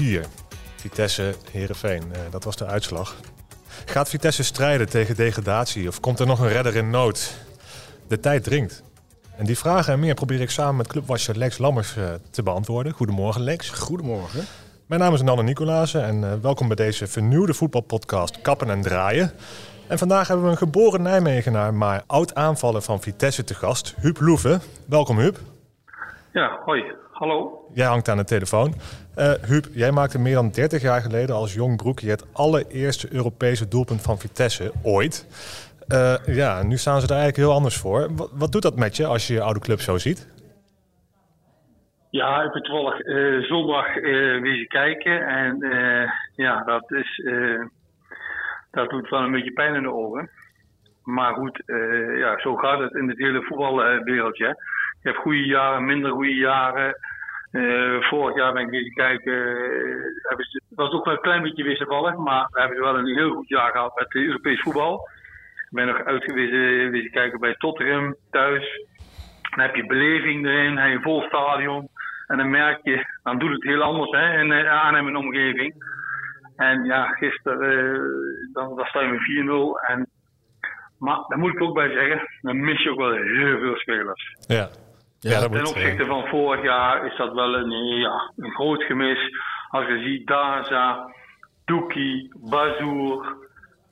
4 Vitesse Herenveen, uh, dat was de uitslag. Gaat Vitesse strijden tegen degradatie of komt er nog een redder in nood? De tijd dringt. En die vragen en meer probeer ik samen met clubwasser Lex Lammers uh, te beantwoorden. Goedemorgen Lex. Goedemorgen. Mijn naam is Nanne Nicolaasen en uh, welkom bij deze vernieuwde voetbalpodcast Kappen en Draaien. En vandaag hebben we een geboren Nijmegenaar, maar oud aanvaller van Vitesse te gast, Huub Loeven. Welkom Huub. Ja, hoi. Hallo. Jij hangt aan de telefoon. Uh, Huub, jij maakte meer dan 30 jaar geleden als jong broekje het allereerste Europese doelpunt van Vitesse ooit. Uh, ja, nu staan ze er eigenlijk heel anders voor. Wat, wat, doet dat met je als je je oude club zo ziet? Ja, ik ben toevallig uh, zondag weer kijken. En ja, dat, is, dat doet wel een beetje pijn in de ogen. Maar goed, ja, zo gaat het in het hele voetbalwereldje. Je hebt goede jaren, minder goede jaren. Uh, vorig jaar ben ik weer kijken. Uh, het was ook wel een klein beetje wisselvallig, maar we hebben wel een heel goed jaar gehad met Europees voetbal. Ik ben nog uitgewezen weer kijken bij Tottenham thuis. Dan heb je beleving erin, heb je vol stadion. En dan merk je, dan doet het heel anders hè, in de Arnhem en omgeving. En ja, gisteren uh, dan, dan sta je met 4-0. En, maar daar moet ik ook bij zeggen, dan mis je ook wel heel veel spelers. Ja. Ja, ten opzichte van vorig jaar is dat wel een, ja, een groot gemis. Als je ziet Daza, Doekie, Bazoer,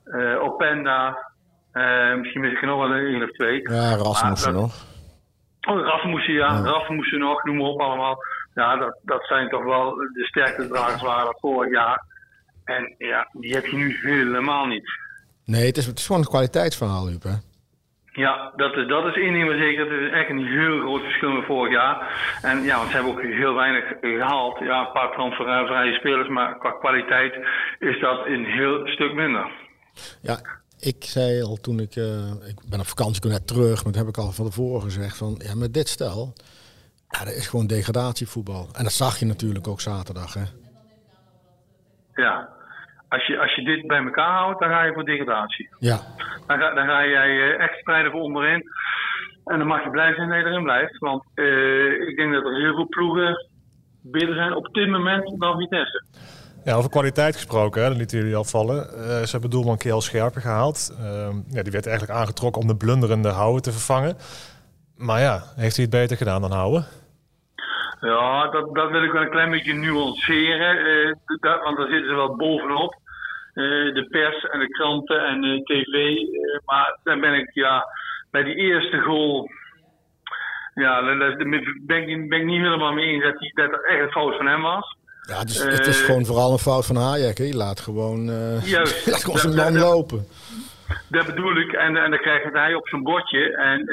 uh, Openda. Uh, misschien mis ik er nog wel een, of twee. Ja, Rasmussen nog. Oh, Rasmussen, ja. ja. Rasmussen nog, noem maar op allemaal. Ja, dat, dat zijn toch wel de sterkste dragers waren vorig jaar. En ja, die heb je nu helemaal niet. Nee, het is, het is gewoon een kwaliteitsverhaal, Huub, hè? Ja, dat is, dat is één ding maar zeker. Het is echt een heel groot verschil met vorig jaar. En ja, want ze hebben ook heel weinig gehaald. Ja, een paar transfervrije spelers, maar qua kwaliteit is dat een heel stuk minder. Ja, ik zei al toen ik, uh, ik ben op vakantie, ik net terug, maar dat heb ik al van tevoren gezegd van, ja, met dit stel, ja, dat is gewoon degradatievoetbal. En dat zag je natuurlijk ook zaterdag, hè? Ja, als je, als je dit bij elkaar houdt, dan ga je voor degradatie. Ja. Dan ga, dan ga jij echt strijden voor onderin. En dan mag je blij zijn dat je erin blijft. Want uh, ik denk dat er heel veel ploegen beter zijn op dit moment dan Vitesse. Ja, over kwaliteit gesproken, hè, dat lieten jullie al vallen. Uh, ze hebben doelman Keel Scherpen gehaald. Uh, ja, die werd eigenlijk aangetrokken om de blunderende Houwen te vervangen. Maar ja, heeft hij het beter gedaan dan Houwen? Ja, dat, dat wil ik wel een klein beetje nuanceren. Uh, dat, want daar zitten ze wel bovenop. Uh, de pers en de kranten en de tv. Uh, maar dan ben ik ja, bij die eerste goal. Ja, daar ben ik, ben ik niet helemaal mee eens dat, die, dat echt een fout van hem was. Ja, het is, het is gewoon vooral een fout van Hayek. Je laat gewoon, juist, laat gewoon zijn man lopen. Dat bedoel ik. En, en dan krijgt hij op zijn bordje. En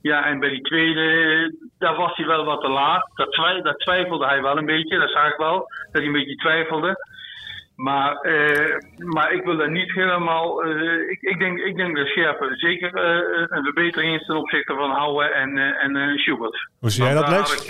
ja, en bij die tweede, daar was hij wel wat te laat. Dat, twi dat twijfelde hij wel een beetje, dat zag ik wel. Dat hij een beetje twijfelde. Maar, uh, maar ik wil daar niet helemaal. Uh, ik, ik, denk, ik denk dat Scherpen zeker uh, een verbetering is ten opzichte van Houwe en, en Schubert. Hoe zie jij dat, Lex?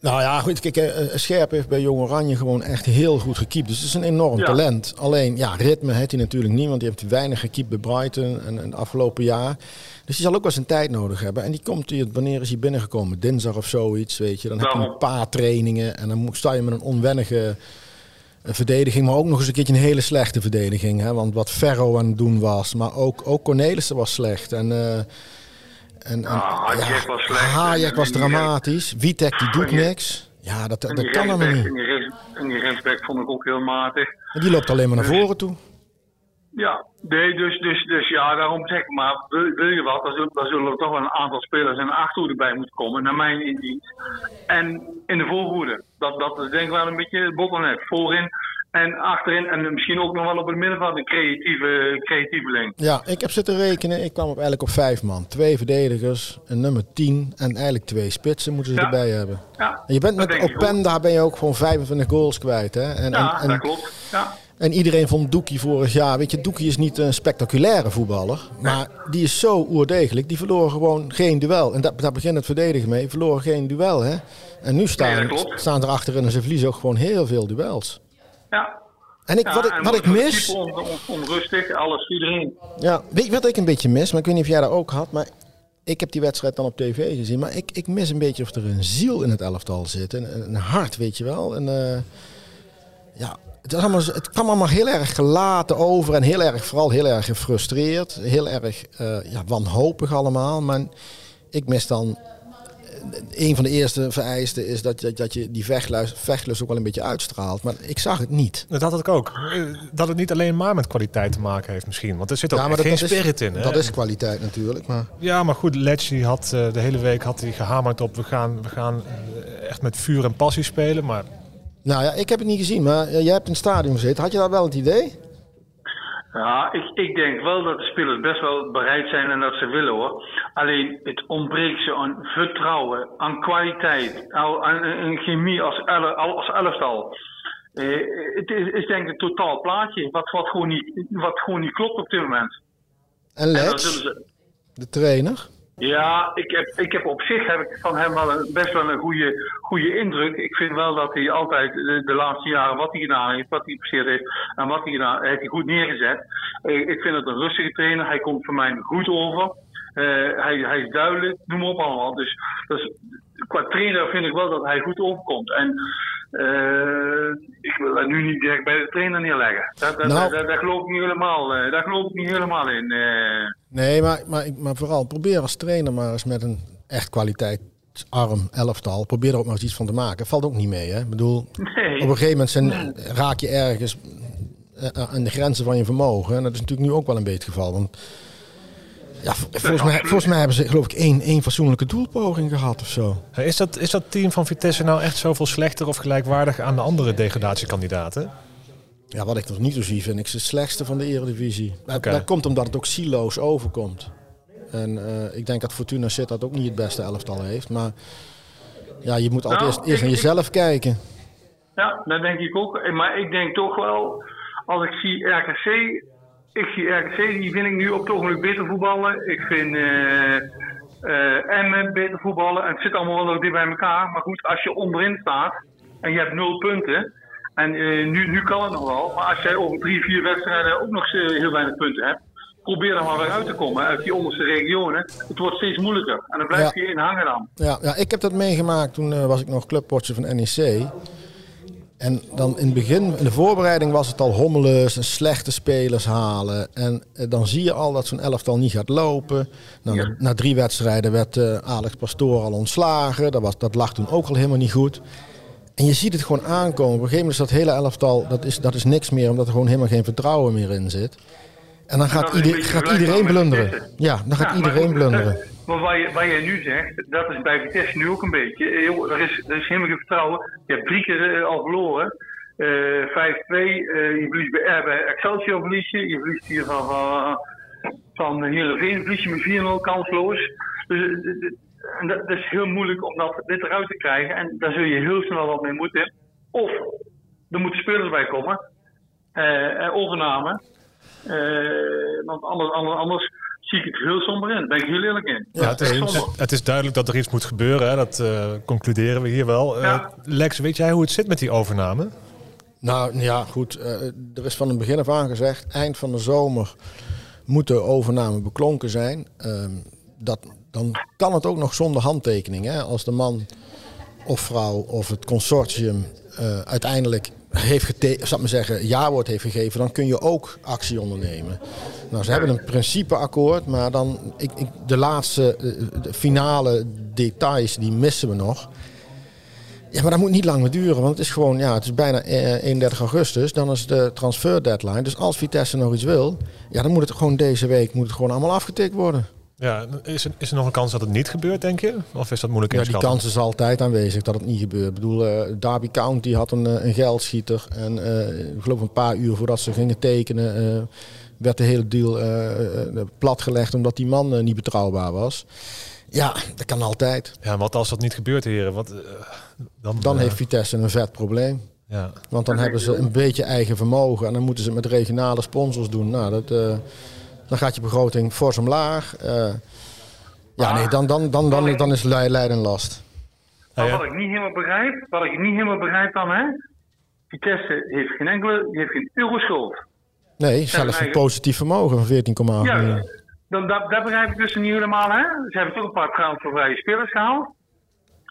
Nou ja, goed. Kijk, Scherp heeft bij Jong Oranje gewoon echt heel goed gekiept. Dus het is een enorm ja. talent. Alleen, ja, ritme heeft hij natuurlijk niet, want hij heeft weinig gekiept bij Brighton en, en afgelopen jaar. Dus die zal ook wel zijn tijd nodig hebben. En die komt hier, wanneer is hij binnengekomen? Dinsdag of zoiets, weet je. Dan heb je een paar trainingen en dan sta je met een onwennige verdediging, maar ook nog eens een keertje een hele slechte verdediging. Hè? Want wat Ferro aan het doen was, maar ook, ook Cornelissen was slecht. En, uh, en, en ah, ja, was slecht. Hayek was dramatisch. Witek die doet niks. Ja, dat, dat, kan allemaal niet. En die respect vond ik ook heel matig. En die loopt alleen maar naar dus- voren toe. Ja, nee, dus, dus, dus ja, daarom zeg ik maar, wil, wil je wat, dan zullen, dan zullen er toch wel een aantal spelers in de achterhoede bij moeten komen, naar mijn inziens. En in de voorhoede, dat, dat is denk ik wel een beetje het bottleneck. Voorin en achterin en misschien ook nog wel op het midden van de creatieve, creatieveling. Ja, ik heb zitten rekenen, ik kwam op eigenlijk op vijf man. Twee verdedigers, een nummer 10 en eigenlijk twee spitsen moeten ze ja. erbij hebben. Ja, en je bent met Openda ben je ook gewoon 25 goals kwijt. Hè? En, ja, en, en, dat klopt. Ja. En iedereen vond Doekie vorig jaar. Weet je, Doekie is niet een spectaculaire voetballer. Maar die is zo oerdegelijk. Die verloren gewoon geen duel. En daar, daar begint het verdedigen mee. Verloren geen duel, hè. En nu staan, nee, staan er achterin en ze verliezen ook gewoon heel veel duels. Ja. En, ik, ja, wat ik, wat ik mis... On, on, onrustig, alles, iedereen. Ja, weet je wat ik een beetje mis? Maar ik weet niet of jij dat ook had. Maar ik heb die wedstrijd dan op tv gezien, maar ik, ik mis een beetje of er een ziel in het elftal zit. Een, een hart, weet je wel. En, uh, ja, het, allemaal, het kwam allemaal heel erg gelaten over en heel erg, vooral heel erg gefrustreerd. Heel erg uh, ja, wanhopig allemaal. Maar ik mis dan een van de eerste vereisten is dat, dat, dat je die vechtlust ook wel een beetje uitstraalt. Maar ik zag het niet. Dat had ik ook. Dat het niet alleen maar met kwaliteit te maken heeft misschien. Want er zit ook ja, geen spirit in. Hè? Dat is kwaliteit natuurlijk. Maar... Ja, maar goed, Lecce had uh, de hele week had hij gehamerd op... we gaan, we gaan eh, echt met vuur en passie spelen, maar... Nou ja, ik heb het niet gezien, maar uh, jij hebt in het stadion gezeten. Had je daar wel het idee? Ja, ik, ik denk wel dat de spelers best wel bereid zijn en dat ze willen hoor. Alleen het ontbreekt ze aan vertrouwen, aan kwaliteit, aan, aan, chemie als, als elftal. Eh, het is, is, denk ik een totaal plaatje wat, wat, gewoon niet, wat gewoon niet klopt op dit moment. En Lex, de trainer? Ja, ik heb, ik heb op zich heb ik van hem wel een, best wel een goede, goede indruk. Ik vind wel dat hij altijd de, laatste jaren wat hij gedaan heeft, wat hij gepresteerd heeft en wat hij gedaan heeft, hij goed neergezet. Ik, ik vind het een rustige trainer. Hij komt voor mij goed over. Uh, hij, hij is duidelijk, noem maar op allemaal. Dus, dus qua trainer vind ik wel dat hij goed overkomt. En uh, ik wil dat nu niet direct bij de trainer neerleggen. Dat, dat, nou, dat, dat geloof ik niet helemaal, uh, daar geloof ik niet helemaal in. Uh. Nee, maar, maar, maar vooral probeer als trainer maar eens met een echt kwaliteitsarm elftal. Probeer er ook maar eens iets van te maken. Valt ook niet mee, hè? Ik bedoel, nee. op een gegeven moment zijn, raak je ergens aan de grenzen van je vermogen. En dat is natuurlijk nu ook wel een beetje het geval. Want ja, volgens, mij, volgens mij hebben ze geloof ik één, één fatsoenlijke doelpoging gehad of zo. Is dat, is dat team van Vitesse nou echt zoveel slechter of gelijkwaardig aan de andere degradatiekandidaten? Ja, wat ik nog niet zo zie, vind ik ze het slechtste van de Eredivisie. Okay. Dat komt omdat het ook siloos overkomt. En uh, ik denk dat Fortuna Sittard ook niet het beste elftal heeft. Maar ja, je moet altijd nou, eerst, eerst naar jezelf kijken. Ja, dat denk ik ook. Maar ik denk toch wel, als ik zie RKC ik zie RKC, die vind ik nu op het ogenblik beter voetballen. Ik vind uh, uh, Emmen beter voetballen. En het zit allemaal wel dicht bij elkaar. Maar goed, als je onderin staat en je hebt nul punten. En uh, nu, nu kan het nog wel. Maar als jij over drie, vier wedstrijden ook nog heel weinig punten hebt. Probeer er maar weer uit te komen uit die onderste regionen. Het wordt steeds moeilijker. En dan blijf je in hangen dan. Ja, ja, ik heb dat meegemaakt. Toen was ik nog clubwatcher van NEC. En dan in het begin, in de voorbereiding was het al hommeles en slechte spelers halen. En eh, dan zie je al dat zo'n elftal niet gaat lopen. Nou, na, drie wedstrijden werd uh, Alex Pastoor al ontslagen. Dat, was, dat lag toen ook al helemaal niet goed. En je ziet het gewoon aankomen. Op een gegeven moment is dat hele elftal, dat is, dat is niks meer, omdat er gewoon helemaal geen vertrouwen meer in zit. En dan gaat, ieder, gaat iedereen blunderen. Ja, dan gaat iedereen blunderen. Maar wat, je, wat nu zegt, dat is bij Vitesse nu ook een beetje. Er is, er is helemaal geen vertrouwen. Je hebt drie keer eh, al verloren. Uh, 5-2. Uh, je verliest bij, uh, bij Excelsior verlies je. Je verliest hier van, van, van Heerenveen verlies je met 4-0 kansloos. Dus en dat, is heel moeilijk om dat, dit eruit te krijgen. En daar zul je heel snel wat mee moeten. Of er moeten spelers bij komen. Uh, overname. Uh, want anders, anders, anders zie ik het heel somber in. Ben ik heel eerlijk in. Ja, het, is, het, is duidelijk dat er iets moet gebeuren. Hè? Dat uh, concluderen we hier wel. Uh, Lex, weet jij hoe het zit met die overname? Nou ja, goed. Uh, er is van het begin af aan gezegd... eind van de zomer moet de overname beklonken zijn. Ehm, dat, dan kan het ook nog zonder handtekening. Hè? Als de man of vrouw of het consortium uiteindelijk heeft getekend, zal ik zeggen, ja-woord heeft gegeven, dan kun je ook actie ondernemen. Nou, ze hebben een principeakkoord, maar dan ik, ik, de laatste eh, de finale details die missen we nog. Ja, maar dat moet niet lang meer duren, want het is gewoon, ja, het is bijna 31 eh, augustus, dan is de transfer deadline. Dus als Vitesse nog iets wil, ja, dan moet het gewoon deze week moet het gewoon allemaal afgetikt worden. Ja, is er, is er nog een kans dat het niet gebeurt, denk je? Of is dat moeilijk Ja, die kans is altijd aanwezig dat het niet gebeurt. Ik bedoel, uh, Derby County had een, een geldschieter. En uh, ik geloof een paar uur voordat ze gingen tekenen... Werd de hele deal platgelegd omdat die man niet betrouwbaar was. Ja, dat kan altijd. Ja, wat als dat niet gebeurt, heren? Wat, dan dan heeft Vitesse een vet probleem. Ja. Want dan hebben ze een beetje eigen vermogen. En dan moeten ze het met regionale sponsors doen. Nou, dat dan gaat je begroting fors omlaag. Uh, ja, nee, dan, dan, dan, dan, dan is Leiden last. Maar wat ik niet helemaal begrijp, wat ik niet helemaal begrijp dan, hè? Vitesse heeft geen enkele, die heeft geen euro schuld. Nee, zelfs een positief vermogen van 14,8 miljoen. dan, dat, dat begrijp ik dus niet helemaal. Hè? Ze hebben toch een paar transfervrije spelers gehaald.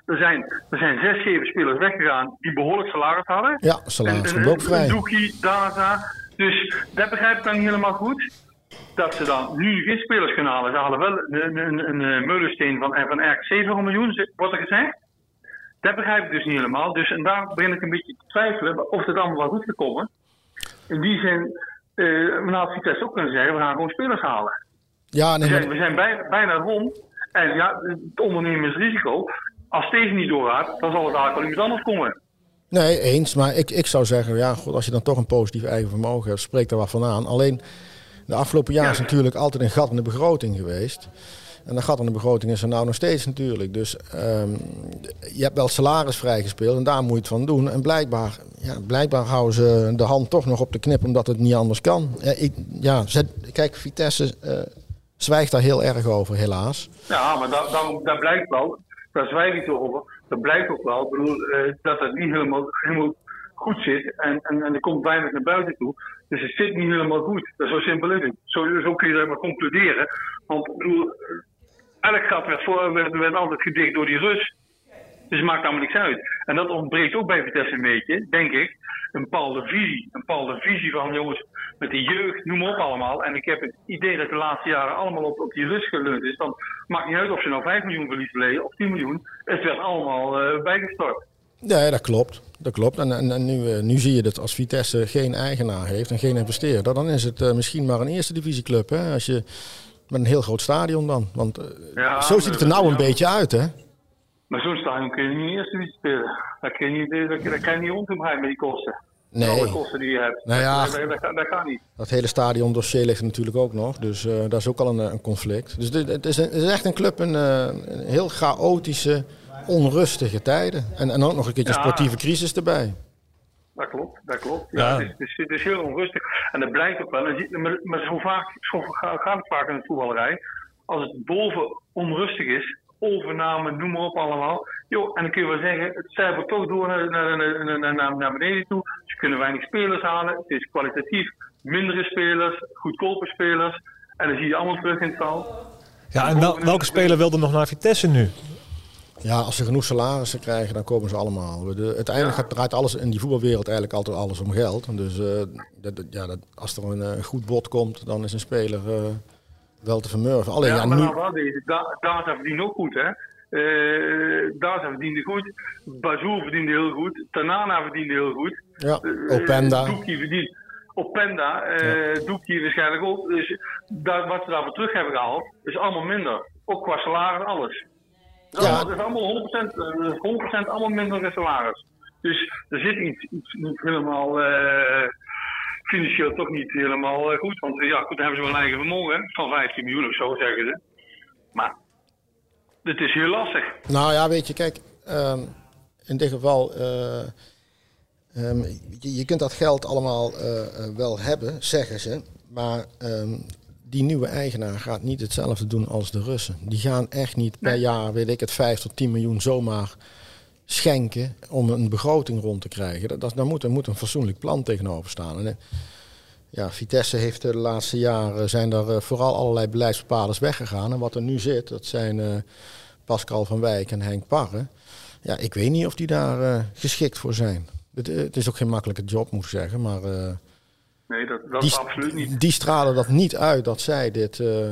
Er zijn, er zijn zes, zeven spelers weggegaan die behoorlijk salaris hadden. Ja, salaris komt ook vrij. Doekie, Daza. Dus dat begrijp ik dan niet helemaal goed. Dat ze dan nu geen spelers gaan halen. Ze halen wel een, een, een, een meulensteen van, van ergens 700 miljoen, wordt er gezegd. Dat begrijp ik dus niet helemaal. Dus en daar begin ik een beetje te twijfelen of het allemaal wel goed gekomen. In die zin, uh, we had Vitesse ook kunnen zeggen, we gaan gewoon spelers halen. Ja, nee, we zijn, we zijn bijna, bijna rond. En ja, het ondernemersrisico, als het tegen niet doorgaat, dan zal het eigenlijk wel iemand anders komen. Nee, eens. Maar ik, ik zou zeggen, ja, goed, als je dan toch een positief eigen vermogen hebt, spreekt er wat van aan. Alleen, de afgelopen jaar is natuurlijk altijd een gat in de begroting geweest. En dat gat in de begroting is er nou nog steeds natuurlijk. Dus um, je hebt wel salaris vrijgespeeld en daar moet je het van doen. En blijkbaar, ja, blijkbaar houden ze de hand toch nog op de knip omdat het niet anders kan. Ja, ik, ja kijk, Vitesse uh, zwijgt daar heel erg over, helaas. Ja, maar dat, dat, dat blijkt wel. Daar zwijg ik over. Dat blijkt ook wel. Ik bedoel, uh, dat het niet helemaal, helemaal goed zit. En, en, en er komt weinig naar buiten toe. Dus het zit niet helemaal goed. Dat is zo simpel is het. Zo, kun je dat maar concluderen. Want elk gat werd, voor, werd, werd altijd gedicht door die Rus. Dus het maakt allemaal niks uit. En dat ontbreekt ook bij Vitesse een beetje, denk ik. Een bepaalde visie. Een bepaalde visie van jongens met de jeugd, noem op allemaal. En ik heb het idee dat de laatste jaren allemaal op, op die rust geleund is. Dan maakt niet uit of ze nou 5 miljoen verlies leden of 10 miljoen. Het werd allemaal uh, bijgestort. Ja, dat klopt. Dat klopt. En, en, en nu, uh, nu zie je dat als Vitesse geen eigenaar heeft en geen investeerder, dan is het uh, misschien maar een eerste divisieclub. Hè? Als je met een heel groot stadion dan. Want uh, ja, zo ziet het er nou een beetje uit, hè? Maar zo'n stadion kun je niet eerst divisie spelen. Dat kun je niet, dat, dat kan je niet met die kosten. Nee. Alle kosten die je hebt. Nou ja, dat, dat, dat, dat, kan niet. Dat hele stadiondossier ligt er natuurlijk ook nog. Dus uh, dat is ook al een, een conflict. Dus dit, het, is een, het, is echt een club uh, een heel chaotische, onrustige tijden. En, en ook nog een keertje ja. sportieve crisis erbij. Dat klopt, dat klopt. Ja, ja. Het, is, het, is, heel onrustig. En dat blijkt ook wel. Maar, maar zo vaak zo gaat het vaak in de voetballerij. Als het boven onrustig is, overname, noem maar op allemaal. Jo, en dan kun je wel zeggen, het cijfert toch door naar, naar, naar, naar, naar beneden toe. Ze kunnen weinig spelers halen. Het is kwalitatief mindere spelers, goedkope spelers. En dan zie je allemaal terug in het val. Ja, en wel, welke speler wilde nog naar Vitesse nu? Ja, als ze genoeg salarissen krijgen, dan komen ze allemaal. De, uiteindelijk draait alles in die voetbalwereld eigenlijk altijd alles om geld. Dus uh, dat, ja, dat, als er een, een, goed bod komt, dan is een speler uh, wel te vermurven. Alleen, ja, ja, maar nu... nou wel deze. Da Data verdient ook goed, hè. Data verdiende goed. Bazoer verdiende heel goed. Tanana verdiende heel goed. Ja, Openda. Doekie verdient. Openda, ja. Doekie waarschijnlijk ook. Dus wat ze daarvoor terug hebben gehaald, is allemaal minder. Ook qua salaris, alles. Dat ja. is allemaal 100%, 100% allemaal minder salaris. Dus er zit iets, iets niet helemaal uh, financieel toch niet helemaal uh, goed. Want ja, goed, dan hebben ze wel een eigen vermogen van 15 miljoen of zo, zeggen ze. Maar het is heel lastig. Nou ja, weet je, kijk, um, in dit geval. Uh, um, je, je, kunt dat geld allemaal wel hebben, zeggen ze. Maar um, die nieuwe eigenaar gaat niet hetzelfde doen als de Russen. Die gaan echt niet per jaar, weet ik het, 5 tot 10 miljoen zomaar schenken om een begroting rond te krijgen. Dat, dat, daar moet, er moet een fatsoenlijk plan tegenover staan. En, ja, Vitesse heeft de laatste jaren zijn er vooral allerlei beleidsbepalers weggegaan. En wat er nu zit, dat zijn uh, Pascal van Wijk en Henk Parre. Ja, ik weet niet of die daar uh, geschikt voor zijn. Het, het, is ook geen makkelijke job, moet ik zeggen, maar... Uh, Nee, dat, dat die, absoluut niet. Die stralen dat niet uit dat zij dit, uh,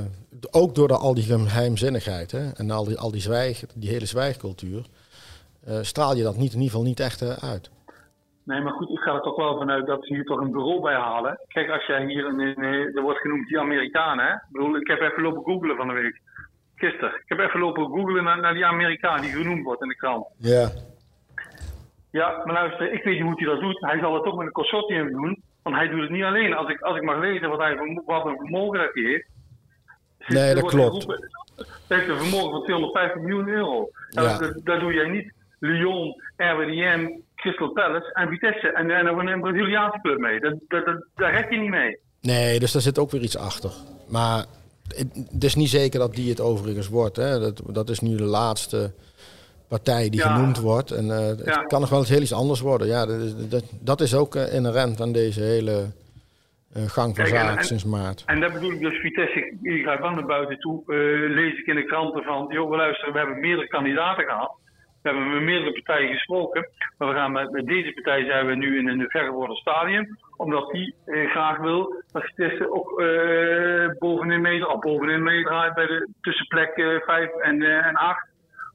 ook door de, al die geheimzinnigheid hè, en al die, al die, zwijg, die hele zwijgcultuur, uh, straal je dat niet, in ieder geval niet echt uh, uit. Nee, maar goed, ik ga er toch wel vanuit dat ze hier toch een bureau bij halen. Kijk, als jij hier, in, in, er wordt genoemd die Amerikanen, hè? Ik bedoel, ik heb even lopen googlen van de week. Gisteren. Ik heb even lopen googlen naar, naar die Amerikaan die genoemd wordt in de krant. Ja. Ja, maar luister, ik weet niet hoe hij dat doet. Hij zal het toch met een consortium doen. Want hij doet het niet alleen. Als ik, als ik mag lezen wat, hij, wat een vermogen dat hij heeft. Nee, dat klopt. Hij heeft een vermogen van 250 miljoen euro. Ja. Dat, dat doe jij niet. Lyon, RWDM, Crystal Palace en Vitesse. En, en er een Braziliaanse club mee. Dat, dat, dat, daar red je niet mee. Nee, dus daar zit ook weer iets achter. Maar het is niet zeker dat die het overigens wordt. Hè. Dat, dat is nu de laatste partij die ja. genoemd wordt. En uh, het ja. kan nog wel eens heel iets anders worden. Ja, dat, dat, dat is ook uh, inherent aan deze hele gang van zaken sinds maart. En dat bedoel ik dus, Vitesse, die gaat wel naar buiten toe. lees ik in de kranten van, joh, luisteren, we hebben meerdere kandidaten gehad. We hebben met meerdere partijen gesproken. Maar we gaan met, met deze partij zijn we nu in een vergevorderd stadium. Omdat die eh, graag wil dat Vitesse ook eh, bovenin meedraait. Bovenin meedraait bij de tussenplek 5 eh, en, en 8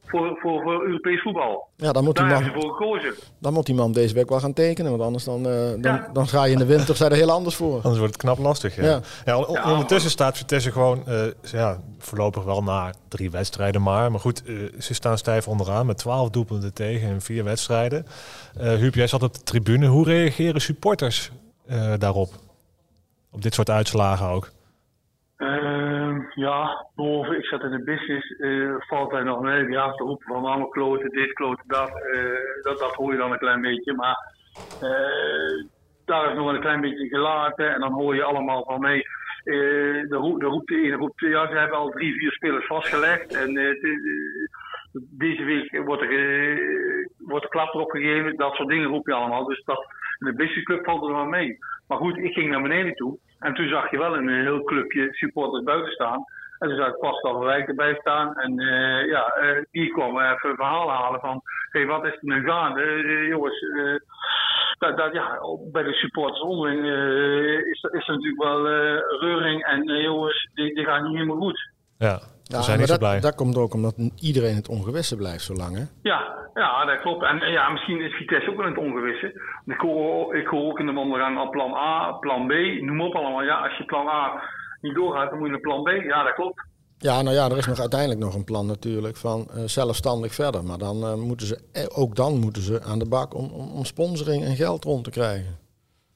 voor, voor, voor Europees voetbal. Ja, dan moet Daar die man, voor gekozen. Dan moet die man deze week wel gaan tekenen, want anders dan, uh, dan, dan ga je in de winter zijn er heel anders voor. Anders wordt het knap lastig. Ja. Ja. ondertussen staat Vitesse gewoon uh, ja, voorlopig wel na drie wedstrijden maar. Maar goed, uh, ze staan stijf onderaan met twaalf doelpunten tegen in vier wedstrijden. Uh, Huub, jij zat op de tribune. Hoe reageren supporters daarop? Op dit soort uitslagen ook? Ja, boven, ik zat in de business, uh, valt hij nog mee. Ja, te roepen van allemaal kloten, dit, kloten, dat, uh, dat. Dat hoor je dan een klein beetje. Maar uh, daar is nog een klein beetje gelaten. En dan hoor je allemaal van mee. de, roep, de roept de ene ja, ze hebben al drie, vier spelers vastgelegd. En deze week wordt er, wordt er klap erop gegeven. Dat soort dingen roep je allemaal. Dus dat, in de businessclub valt er wel mee. Maar goed, ik ging naar beneden toe. En toen zag je wel een heel clubje supporters buiten staan. En toen zag ik Pascal van Wijk erbij staan. En uh, ja, uh, die kwam even een verhaal halen van... Hey, wat is er nu gaande? Jongens, dat, dat, ja, bij de supporters onderling is, is er natuurlijk wel reuring. En jongens, die, die gaan niet helemaal goed. Ja, ja, zijn niet dat, blij. dat komt ook omdat iedereen het ongewisse blijft zo lang, hè? Ja, ja, dat klopt. En ja, misschien is Vitesse ook wel in het ongewisse. Ik hoor, ik hoor ook in de wandelgang al plan A, plan B, noem op allemaal. Ja, als je plan A niet doorgaat, dan moet je naar plan B. Ja, dat klopt. Ja, nou ja, er is nog uiteindelijk nog een plan natuurlijk van uh, zelfstandig verder. Maar dan uh, moeten ze, eh, ook dan moeten ze aan de bak om, om, om sponsoring en geld rond te krijgen.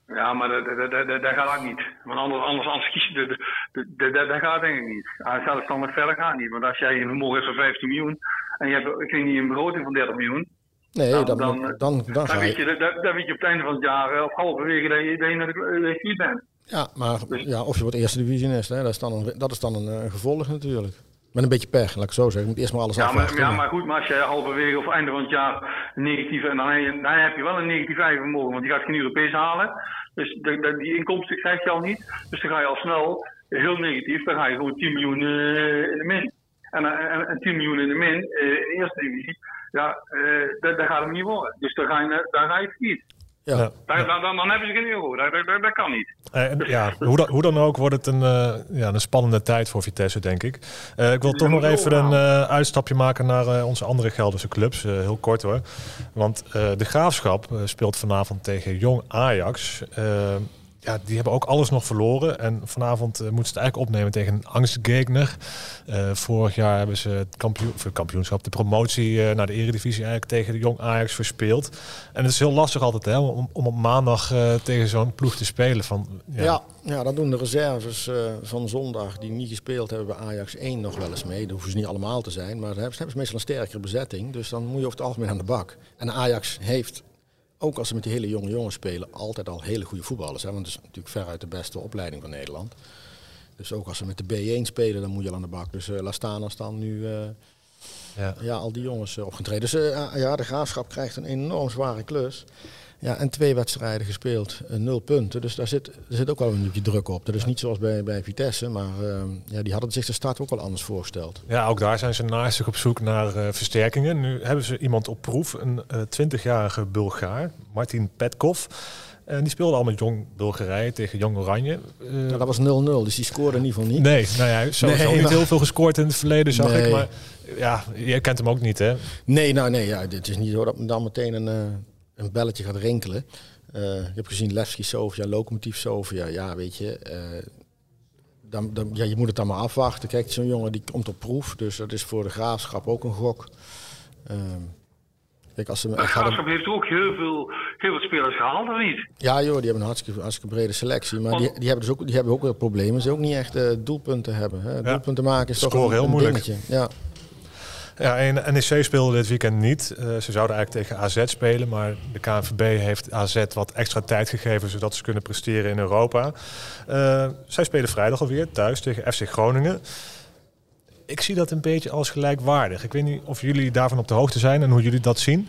Ja, maar dat, dat, dat, dat gaat ook niet. Want anders, anders, anders kies je, dat, dat, dat gaat denk ik niet. Zelfstandig verder gaat niet. Want als jij een vermogen hebt van 15 miljoen en je hebt ik niet een begroting van 30 miljoen. Nee, dan, dan, dan, dan, dan, weet je, dan, weet je op het einde van het jaar of halverwege dat je, dat je de niet bent. Ja, maar dus, ja, of je wordt eerste divisionist, hè, dat, is dan een, dat is dan een gevolg natuurlijk. Met een beetje pech, laat ik zo zeggen. Je moet eerst maar alles ja, Maar, ja, maar goed, maar als je halverwege of einde van het jaar negatief... En dan, dan heb je wel een negatief vermogen, want die gaat geen Europees halen. Dus de, de, die inkomsten krijg je al niet. Dus dan ga je al snel, heel negatief, dan ga je gewoon 10 miljoen uh, in de min. En, en, en 10 miljoen in de min, uh, in de eerste divisie, ja, uh, dat, dat gaat hem niet worden. Dus dan ga je, dan ga je het niet. Ja. Dan, dan, dan, hebben ze geen euro. Dat, dat, dat kan niet. Uh, ja, hoe, dan, hoe dan ook wordt het een, uh, ja, een spannende tijd voor Vitesse, denk ik. Uh, ik wil toch nog even een uitstapje maken naar onze andere Gelderse clubs. heel kort hoor. Want de Graafschap speelt vanavond tegen Jong Ajax ja, die hebben ook alles nog verloren. En vanavond uh, moeten ze het eigenlijk opnemen tegen een angstgegner. Uh, vorig jaar hebben ze het kampioen, kampioenschap, de promotie uh, naar de eredivisie eigenlijk tegen de Jong Ajax verspeeld. En het is heel lastig altijd hè, om, om op maandag tegen zo'n ploeg te spelen. Van, ja. ja. Ja, dan doen de reserves van zondag die niet gespeeld hebben bij Ajax 1 nog wel eens mee. Dat hoeven ze niet allemaal te zijn, maar dan hebben ze meestal een sterkere bezetting. Dus dan moet je over het algemeen aan de bak. En Ajax heeft ook als ze met die hele jonge jongens spelen, altijd al hele goede voetballers. Hè? Want het is natuurlijk veruit de beste opleiding van Nederland. Dus ook als ze met de B1 spelen, dan moet je al aan de bak. Dus uh, laat staan als dan nu uh, ja. ja. al die jongens uh, opgetreden. Dus ja, de graafschap krijgt een enorm zware klus. Ja, en twee wedstrijden gespeeld, uh, nul punten. Dus daar zit, er zit ook wel een beetje druk op. Dat is niet zoals bij, bij Vitesse, maar uh, ja, die hadden zich de start ook wel anders voorgesteld. Ja, ook daar zijn ze naast zich op zoek naar uh, versterkingen. Nu hebben ze iemand op proef, een 20-jarige Bulgaar, Martin Petkov. En die speelde al met Jong Bulgarije tegen Jong Oranje. Uh, dat was 0-0, dus die scoorde in ieder geval niet. Nee, nou ja, sowieso nee, niet heel veel gescoord in het verleden, zag nee. ik. Maar ja, je kent hem ook niet, hè? Nee, nou nee, ja, dit is niet zo dat dan meteen een een belletje gaat rinkelen. Uh, je hebt gezien Levski Sofia, Locomotief Sofia. Ja, weet je, uh, dan, dan, ja, je moet het dan maar afwachten. Kijk, zo'n jongen die komt op proef, dus dat is voor de graafschap ook een gok. Uh, kijk, als ze, de graafschap heeft ook heel veel, heel veel spelers gehaald, of niet? Ja, joh, die hebben een hartstikke, hartstikke brede selectie. Maar die, die, hebben dus ook, die hebben ook wel problemen. Ze ook niet echt uh, doelpunten hebben. Hè. Doelpunten maken is toch een, heel een moeilijk. dingetje. Ja. Ja, en NEC speelde dit weekend niet. Uh, ze zouden eigenlijk tegen AZ spelen, maar de KNVB heeft AZ wat extra tijd gegeven zodat ze kunnen presteren in Europa. Uh, zij spelen vrijdag alweer thuis tegen FC Groningen. Ik zie dat een beetje als gelijkwaardig. Ik weet niet of jullie daarvan op de hoogte zijn en hoe jullie dat zien.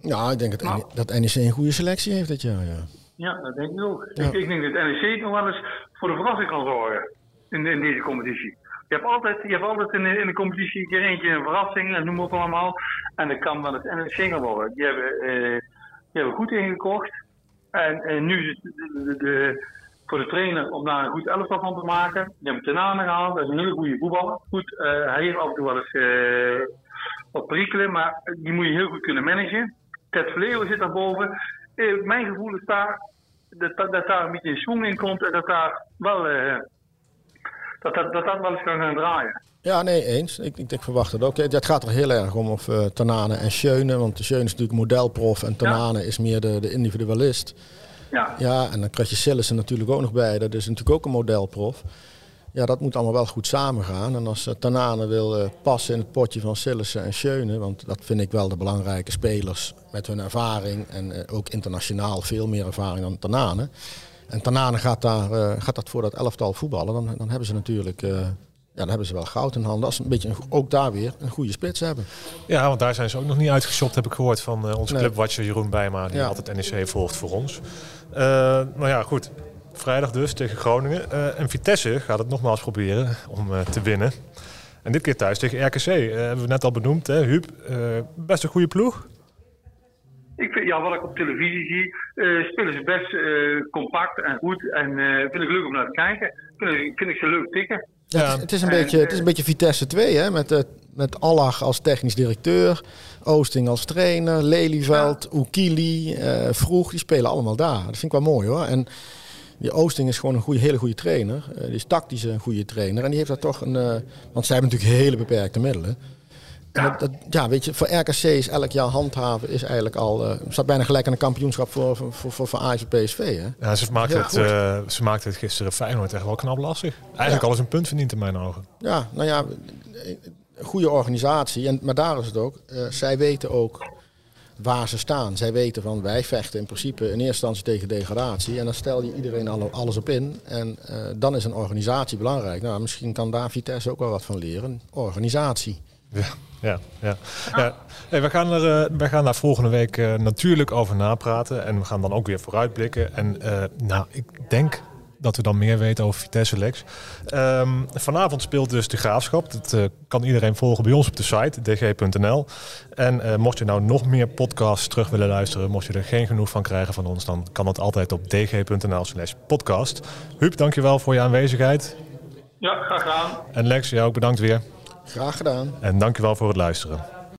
Ja, ik denk dat, nou. dat NEC een goede selectie heeft dit jaar, ja. Ja, dat denk ik ook. Ik, ik, denk dat NEC nog wel eens voor de verrassing kan zorgen in, in deze competitie. Je hebt altijd, je hebt altijd in, de, in de competitie een keer eentje een verrassing, en noem het allemaal. En dat kan wel gaan worden. Die hebben, uh, die goed ingekocht. En, en nu is het de, de, voor de trainer om daar een goed elftal van te maken. Die hebben Tenane gehaald, dat is een hele goede voetballer. Goed, uh, hij heeft af en toe wel eens wat perikelen, maar die moet je heel goed kunnen managen. Ted Verleeuwen zit daarboven. Mijn gevoel is daar dat, dat, daar een beetje een swing in komt en dat daar wel dat dat, dat dat wel eens kan gaan draaien. Ja, nee, eens. Ik, ik, ik verwacht het ook. Het gaat er heel erg om of uh, Tanane en Schöne. Want Schöne is natuurlijk modelprof en Tanane ja. is meer de, de individualist. Ja. ja, en dan krijg je Sillissen natuurlijk ook nog bij. Dat is natuurlijk ook een modelprof. Ja, dat moet allemaal wel goed samengaan. En als uh, Tanane wil uh, passen in het potje van Sillissen en Schöne... want dat vind ik wel de belangrijke spelers met hun ervaring... en uh, ook internationaal veel meer ervaring dan Tanane... En Tanane gaat, daar, uh, gaat dat voor dat elftal voetballen. Dan, dan hebben ze natuurlijk uh, ja, dan hebben ze wel goud in handen. Als ze een beetje, ook daar weer een goede spits hebben. Ja, want daar zijn ze ook nog niet uitgeshopt, heb ik gehoord van uh, onze nee. clubwatcher Jeroen Bijma. Die ja. altijd NEC volgt voor ons. nou ja, goed. Vrijdag dus tegen Groningen. en Vitesse gaat het nogmaals proberen om te winnen. En dit keer thuis tegen RKC. hebben we net al benoemd, hè? Huub. best een goede ploeg. Ik vind, ja, wat ik op televisie zie, uh, spelen ze best uh, compact en goed. En uh, vind ik leuk om naar te kijken. Vind ik, vind ik ze leuk tikken. Ja, het, is, het, is een en, beetje, het is een beetje Vitesse 2, hè? Met, met Allach als technisch directeur, Oosting als trainer, Lelyveld, ja. Oekili, Vroeg. Die spelen allemaal daar. Dat vind ik wel mooi hoor. En die Oosting is gewoon een goede, hele goede trainer. die is tactisch een goede trainer. En die heeft daar toch een... want zij hebben natuurlijk hele beperkte middelen. Ja. Dat, ja, weet je, voor RKC is elk jaar handhaven is eigenlijk al. Uh, staat bijna gelijk aan een kampioenschap voor, voor, voor, voor, PSV. Hè? Ja, ze maakte, het, uh, ze maakte het gisteren Feyenoord echt wel knap lastig. Eigenlijk ja. alles een punt verdiend in mijn ogen. Ja, nou ja, goede organisatie. En, maar daar is het ook. Uh, zij weten ook waar ze staan. Zij weten van wij vechten in principe in eerste instantie tegen degradatie. En dan stel je iedereen alles op in. En dan is een organisatie belangrijk. Nou, misschien kan daar Vitesse ook wel wat van leren. Organisatie. Ja, ja, ja. ja. Hey, we, gaan er, uh, we gaan daar volgende week uh, natuurlijk over napraten. En we gaan dan ook weer vooruitblikken. En uh, nou, ik denk dat we dan meer weten over Vitesse Lex. Um, vanavond speelt dus de Graafschap. Dat kan iedereen volgen bij ons op de site, dg.nl. En mocht je nou nog meer podcasts terug willen luisteren... mocht je er geen genoeg van krijgen van ons... dan kan dat altijd op dg.nl slash podcast. Huub, dankjewel voor je aanwezigheid. Ja, graag gedaan. En Lex, jou ook bedankt weer. Graag gedaan. En dankjewel voor het luisteren.